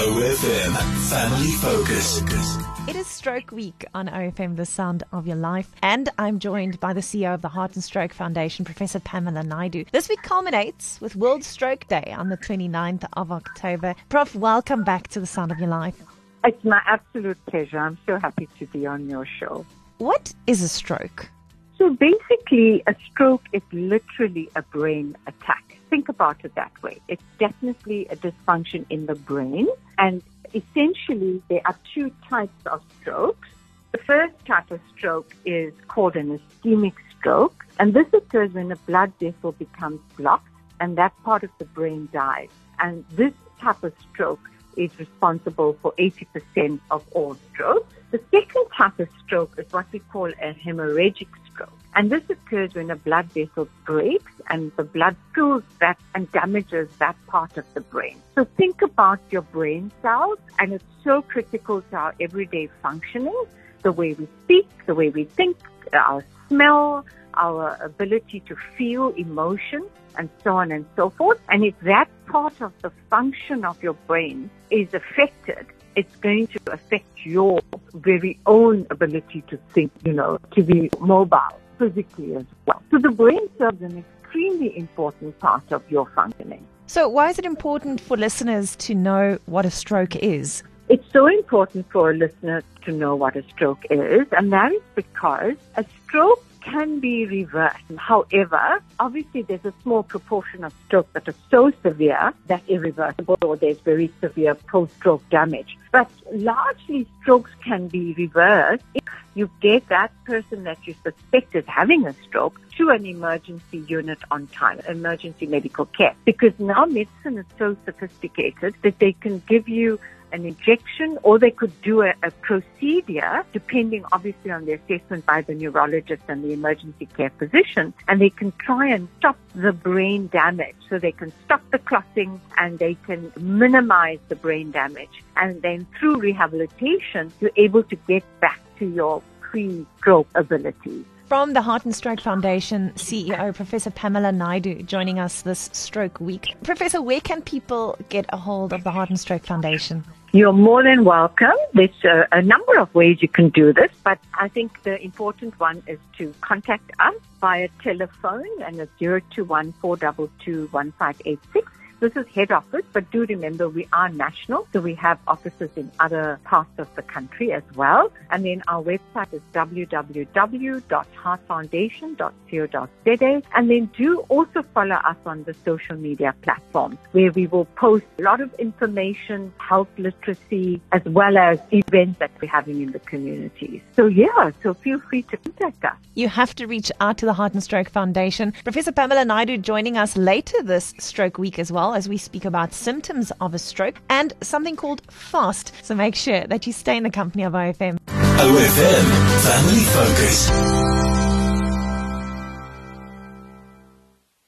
OFM Family Focus. It is Stroke Week on OFM, the sound of your life. And I'm joined by the CEO of the Heart and Stroke Foundation, Professor Pamela Naidoo. This week culminates with World Stroke Day on the 29th of October. Prof, welcome back to the sound of your life. It's my absolute pleasure. I'm so happy to be on your show. What is a stroke? So basically, a stroke is literally a brain attack think about it that way. It's definitely a dysfunction in the brain. And essentially, there are two types of strokes. The first type of stroke is called an ischemic stroke. And this occurs when a blood vessel becomes blocked and that part of the brain dies. And this type of stroke is responsible for 80% of all strokes. The second type of stroke is what we call a hemorrhagic stroke. And this occurs when a blood vessel breaks and the blood fills that and damages that part of the brain. So think about your brain cells and it's so critical to our everyday functioning, the way we speak, the way we think, our smell, our ability to feel emotion and so on and so forth. And if that part of the function of your brain is affected, it's going to affect your very own ability to think, you know, to be mobile physically as well. So the brain serves an extremely important part of your functioning. So, why is it important for listeners to know what a stroke is? It's so important for a listener to know what a stroke is, and that is because a stroke can be reversed. However, obviously there's a small proportion of strokes that are so severe that irreversible or there's very severe post-stroke damage. But largely strokes can be reversed if you get that person that you suspect is having a stroke to an emergency unit on time, emergency medical care. Because now medicine is so sophisticated that they can give you an injection or they could do a, a, procedure depending obviously on the assessment by the neurologist and the emergency care physician and they can try and stop the brain damage so they can stop the clotting and they can minimize the brain damage and then through rehabilitation you're able to get back to your pre-stroke abilities. From the Heart and Stroke Foundation, CEO Professor Pamela Naidoo joining us this stroke week. Professor, where can people get a hold of the Heart and Stroke Foundation? You're more than welcome. There's a, a, number of ways you can do this, but I think the important one is to contact us via telephone and it's 021 this is head office, but do remember we are national, so we have offices in other parts of the country as well. And then our website is www.heartfoundation.co.za. And then do also follow us on the social media platforms where we will post a lot of information, health literacy, as well as events that we're having in the communities. So yeah, so feel free to contact us. You have to reach out to the Heart and Stroke Foundation. Professor Pamela Naidoo joining us later this stroke week as well as we speak about symptoms of a stroke and something called FAST. So make sure that you stay in the company of OFM. OFM Family Focus.